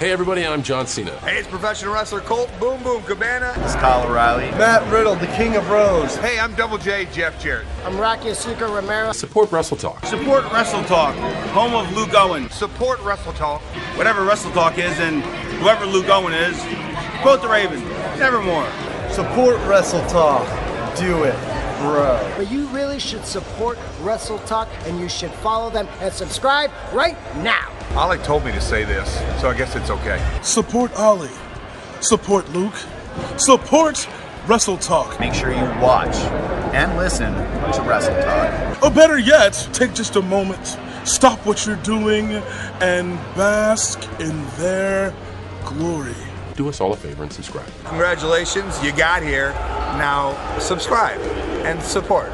Hey everybody, I'm John Cena. Hey, it's professional wrestler Colt Boom Boom Cabana. It's Kyle O'Reilly. Matt Riddle, the King of Bros. Hey, I'm Double J Jeff Jarrett. I'm Rocky Azucar Romero. Support Wrestle Talk. Support Wrestle Talk, home of Luke Owen. Support Wrestle Talk. Whatever Wrestle Talk is and whoever Luke Owen is, quote the Raven, nevermore. Support Wrestle Talk. Do it, bro. But you really should support Wrestle Talk and you should follow them and subscribe right now. Ollie told me to say this, so I guess it's okay. Support Ollie. Support Luke. Support Wrestle Talk. Make sure you watch and listen to Wrestle Talk. Or better yet, take just a moment, stop what you're doing, and bask in their glory. Do us all a favor and subscribe. Congratulations, you got here. Now subscribe and support.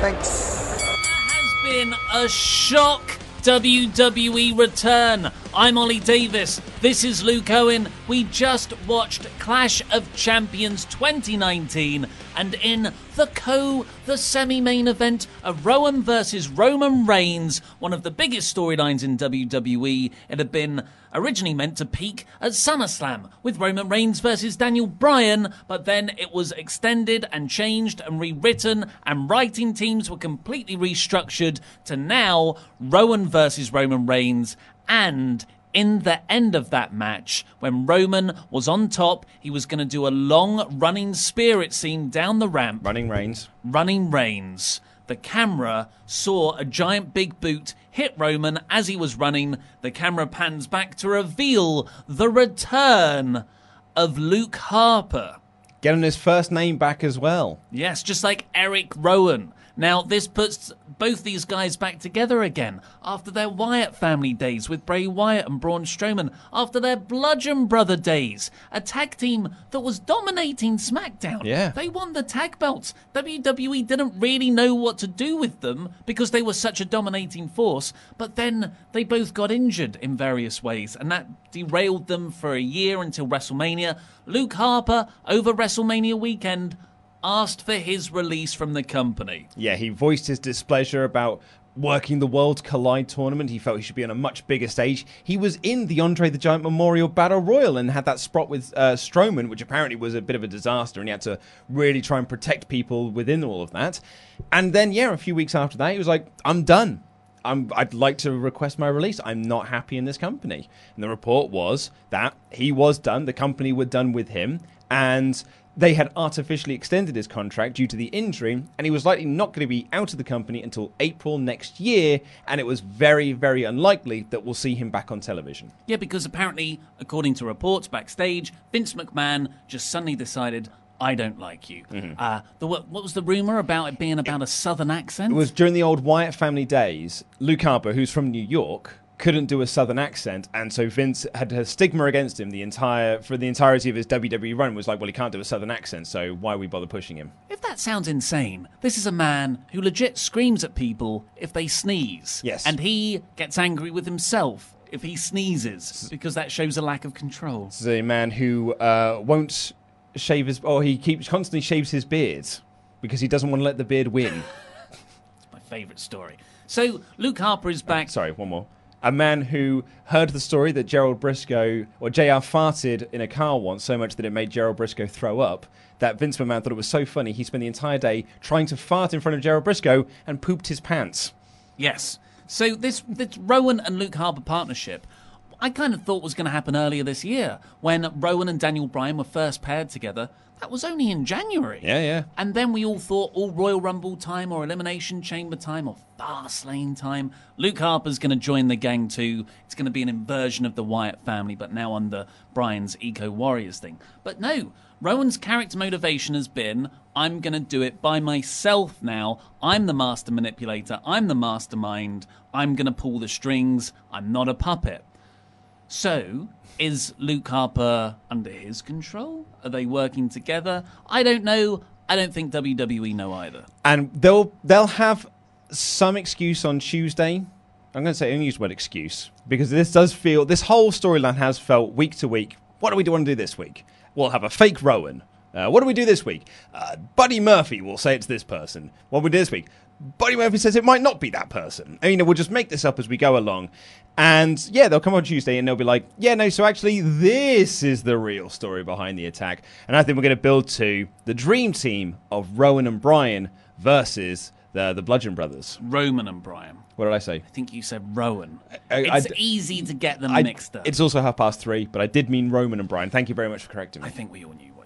Thanks. That has been a shock WWE return. I'm Ollie Davis. This is Luke Owen. We just watched Clash of Champions 2019, and in the co, the semi main event of Rowan versus Roman Reigns, one of the biggest storylines in WWE, it had been originally meant to peak at SummerSlam with Roman Reigns versus Daniel Bryan, but then it was extended and changed and rewritten, and writing teams were completely restructured to now Rowan versus Roman Reigns and in the end of that match, when Roman was on top, he was going to do a long running spear, it seemed, down the ramp. Running Reigns. Running Reigns. The camera saw a giant big boot hit Roman as he was running. The camera pans back to reveal the return of Luke Harper. Getting his first name back as well. Yes, just like Eric Rowan. Now, this puts both these guys back together again after their Wyatt family days with Bray Wyatt and Braun Strowman, after their Bludgeon Brother days, a tag team that was dominating SmackDown. Yeah. They won the tag belts. WWE didn't really know what to do with them because they were such a dominating force, but then they both got injured in various ways, and that derailed them for a year until WrestleMania. Luke Harper, over WrestleMania weekend, asked for his release from the company. Yeah, he voiced his displeasure about working the Worlds Collide tournament. He felt he should be on a much bigger stage. He was in the Andre the Giant Memorial Battle Royal and had that spot with uh, Strowman, which apparently was a bit of a disaster, and he had to really try and protect people within all of that. And then, yeah, a few weeks after that, he was like, I'm done. I'm, I'd like to request my release. I'm not happy in this company. And the report was that he was done. The company were done with him. And they had artificially extended his contract due to the injury, and he was likely not going to be out of the company until April next year, and it was very, very unlikely that we'll see him back on television. Yeah, because apparently, according to reports backstage, Vince McMahon just suddenly decided, I don't like you. Mm-hmm. Uh, the, what, what was the rumor about it being about a southern accent? It was during the old Wyatt family days. Luke Harper, who's from New York, couldn't do a southern accent, and so Vince had a stigma against him the entire for the entirety of his WWE run. Was like, well, he can't do a southern accent, so why are we bother pushing him? If that sounds insane, this is a man who legit screams at people if they sneeze. Yes. And he gets angry with himself if he sneezes because that shows a lack of control. This is a man who uh, won't shave his, or he keeps constantly shaves his beard because he doesn't want to let the beard win. it's my favourite story. So Luke Harper is back. Sorry, one more. A man who heard the story that Gerald Brisco or JR farted in a car once so much that it made Gerald Brisco throw up. That Vince McMahon thought it was so funny he spent the entire day trying to fart in front of Gerald Brisco and pooped his pants. Yes. So this this Rowan and Luke Harper partnership, I kind of thought was going to happen earlier this year when Rowan and Daniel Bryan were first paired together. That was only in January. Yeah, yeah. And then we all thought all Royal Rumble time or Elimination Chamber time or Fastlane time. Luke Harper's going to join the gang too. It's going to be an inversion of the Wyatt family, but now under Bryan's Eco Warriors thing. But no, Rowan's character motivation has been I'm going to do it by myself now. I'm the master manipulator. I'm the mastermind. I'm going to pull the strings. I'm not a puppet. So, is Luke Harper under his control? Are they working together? I don't know. I don't think WWE know either. And they'll they'll have some excuse on Tuesday. I'm going to say the word excuse because this does feel this whole storyline has felt week to week. What do we want to do this week? We'll have a fake Rowan. Uh, what do we do this week? Uh, Buddy Murphy will say it's this person. What do we do this week? Buddy Murphy says it might not be that person. I mean, we'll just make this up as we go along. And yeah, they'll come on Tuesday and they'll be like, yeah, no, so actually, this is the real story behind the attack. And I think we're going to build to the dream team of Rowan and Bryan versus the, the Bludgeon Brothers. Roman and Bryan. What did I say? I think you said Rowan. I- it's I- easy to get them I- mixed up. It's also half past three, but I did mean Roman and Bryan. Thank you very much for correcting me. I think we all knew what you meant.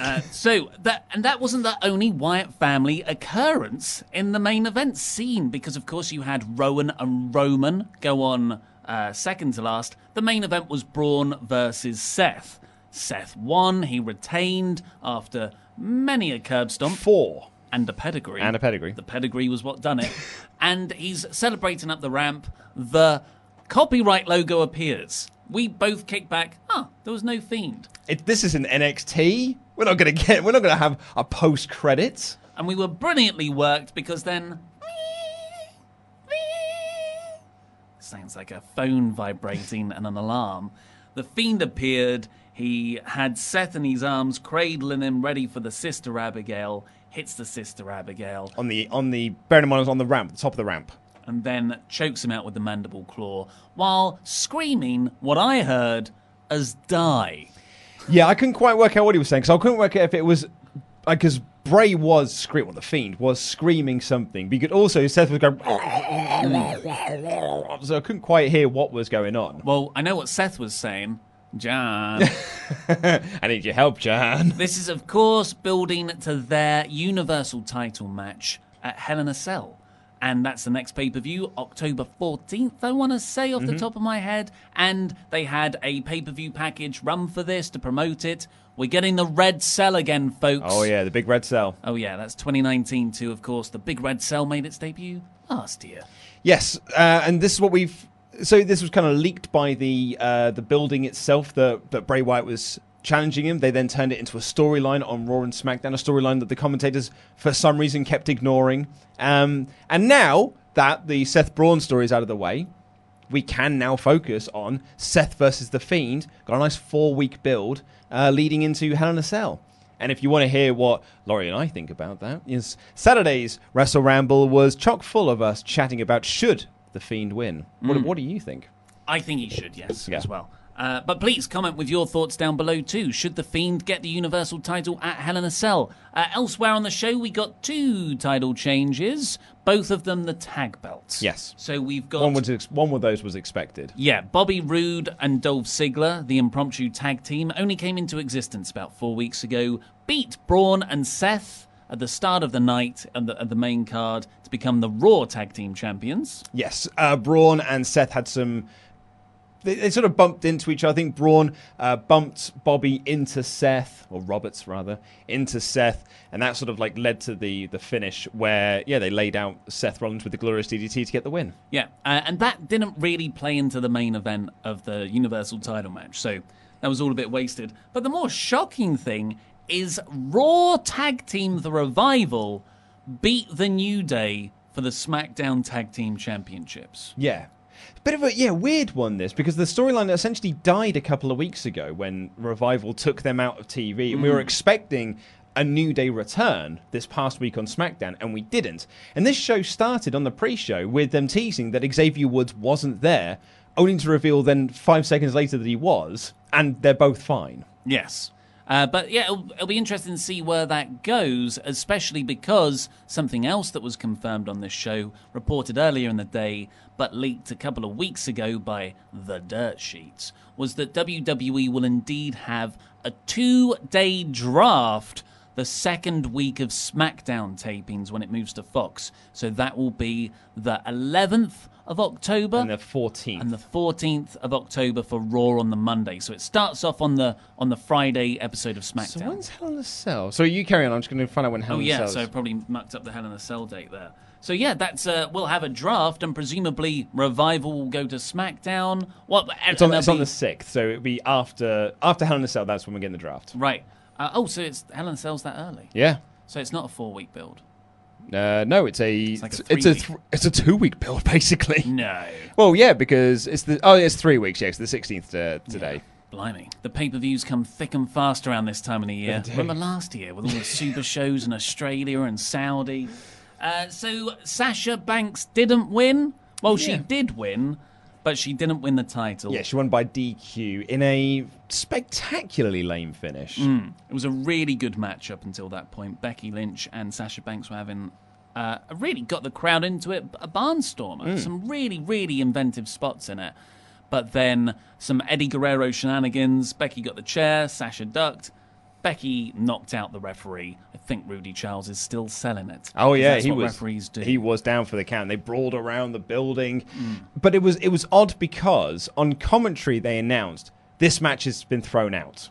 Uh, so that and that wasn't the only Wyatt family occurrence in the main event scene because of course you had Rowan and Roman go on uh, second to last. The main event was Braun versus Seth. Seth won. He retained after many a curb stomp. Four. And a pedigree. And a pedigree. The pedigree was what done it. and he's celebrating up the ramp. The copyright logo appears. We both kick back. Ah, there was no fiend. It, this is an NXT. We're not going to get. We're not going to have a post credits. And we were brilliantly worked because then. Sounds like a phone vibrating and an alarm. The fiend appeared. He had Seth in his arms, cradling him, ready for the sister Abigail. Hits the sister Abigail. On the on the bearing in mind it was on the ramp, the top of the ramp. and then chokes him out with the mandible claw while screaming what I heard as die. Yeah, I couldn't quite work out what he was saying because I couldn't work out if it was because Bray was screaming, well, the Fiend was screaming something. But you could also Seth was going, so I couldn't quite hear what was going on. Well, I know what Seth was saying. John. I need your help, John. This is, of course, building to their Universal title match at Hell in a Cell. And that's the next pay per view, October 14th, I want to say off the Mhm. top of my head. And they had a pay per view package run for this to promote it. We're getting the Red Cell again, folks. Oh yeah, the big red cell. Oh, yeah, that's 2019 too, of course. The Big Red Cell made its debut last year. Yes, uh, and this is what we've. So this was kind of leaked by the uh, the building itself that that Bray Wyatt was challenging him. They then turned it into a storyline on Raw and SmackDown, a storyline that the commentators for some reason kept ignoring. Um, and now that the Seth Braun story is out of the way, we can now focus on Seth versus the Fiend. Got a nice four week build uh, leading into Hell in a Cell. And if you want to hear what Laurie and I think about that, is Saturday's Wrestle Ramble was chock full of us chatting about should the Fiend win. What, Mm. what do you think? I think he should, yes, Yeah. as well. Uh, but please comment with your thoughts down below too. Should the Fiend get the Universal title at Hell in a Cell? Uh, elsewhere on the show, we got two title changes, both of them the tag belts. Yes. So we've got One, was ex- one of those was expected. yeah, Bobby Roode and Dolph Ziggler, the impromptu tag team, only came into existence about four weeks ago. Beat Braun and Seth at the start of the night at the, at the main card to become the Raw tag team champions. Yes, uh, Braun and Seth had some. They, they sort of bumped into each other. I think Braun uh, bumped Bobby into Seth, or Roberts rather, into Seth, and that sort of like led to the the finish where yeah they laid out Seth Rollins with the glorious DDT to get the win. Yeah, uh, and that didn't really play into the main event of the Universal title match, so that was all a bit wasted. But the more shocking thing is Raw Tag Team The Revival beat the New Day for the SmackDown Tag Team Championships. Yeah. Bit of a yeah weird one this because the storyline essentially died a couple of weeks ago when Revival took them out of TV and we were Mm. expecting a New Day return this past week on SmackDown and we didn't. And this show started on the pre-show with them teasing that Xavier Woods wasn't there, only to reveal then five seconds later that he was, and they're both fine. Yes. Uh, but yeah, it'll, it'll be interesting to see where that goes, especially because something else that was confirmed on this show, reported earlier in the day, but leaked a couple of weeks ago by The Dirt Sheets, was that WWE will indeed have a two day draft the second week of SmackDown tapings when it moves to Fox. So that will be the 11th of October and the 14th and the 14th of October for Raw on the Monday. So it starts off on the on the Friday episode of SmackDown. So when's Hell in a Cell? So you carry on. I'm just going to find out when Hell oh in a yeah, Cell. so I probably mucked up the Hell in a Cell date there. So yeah, that's uh, we'll have a draft and presumably Revival will go to SmackDown. What? It's on, it's on the sixth, so it'll be after after Hell in a Cell. That's when we're getting the draft. Right. Uh, oh, so it's Hell in a Cell's that early? Yeah. So it's not a four week build. Uh, no, it's a It's like a it's a th- it's a two week build basically. No. Well, yeah, because it's the oh, it's three weeks. Yeah, it's the sixteenth uh, today. Blimey, the pay per views come thick and fast around this time of the year. Remember last year with all the super shows in Australia and Saudi? Uh, so Sasha Banks didn't win. Well, she did win, but she didn't win the title. Yeah, she won by DQ in a spectacularly lame finish. Mm. It was a really good match up until that point. Becky Lynch and Sasha Banks were having uh, really got the crowd into it. A barnstormer, Mm. some really, really inventive spots in it. But then some Eddie Guerrero shenanigans. Becky got the chair. Sasha ducked. Becky knocked out the referee. I think Rudy Charles is still selling it. Oh yeah, he was. Referees do. He was down for the count. They brawled around the building, Mm. but it was it was odd because on commentary they announced this match has been thrown out.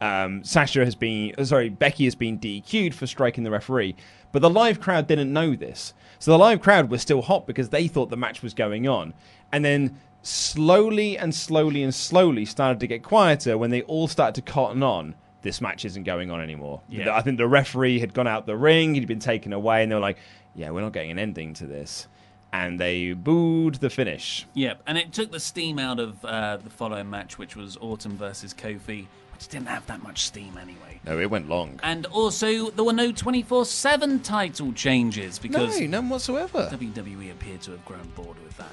Um, Sasha has been uh, sorry, Becky has been DQ'd for striking the referee, but the live crowd didn't know this. So the live crowd was still hot because they thought the match was going on, and then slowly and slowly and slowly started to get quieter when they all started to cotton on. This match isn't going on anymore. Yeah. I think the referee had gone out the ring, he'd been taken away, and they were like, "Yeah, we're not getting an ending to this," and they booed the finish. Yep, and it took the steam out of uh, the following match, which was Orton versus Kofi, which didn't have that much steam anyway. No, it went long. And also, there were no 24 7 title changes because no, none whatsoever. WWE appeared to have grown bored with that.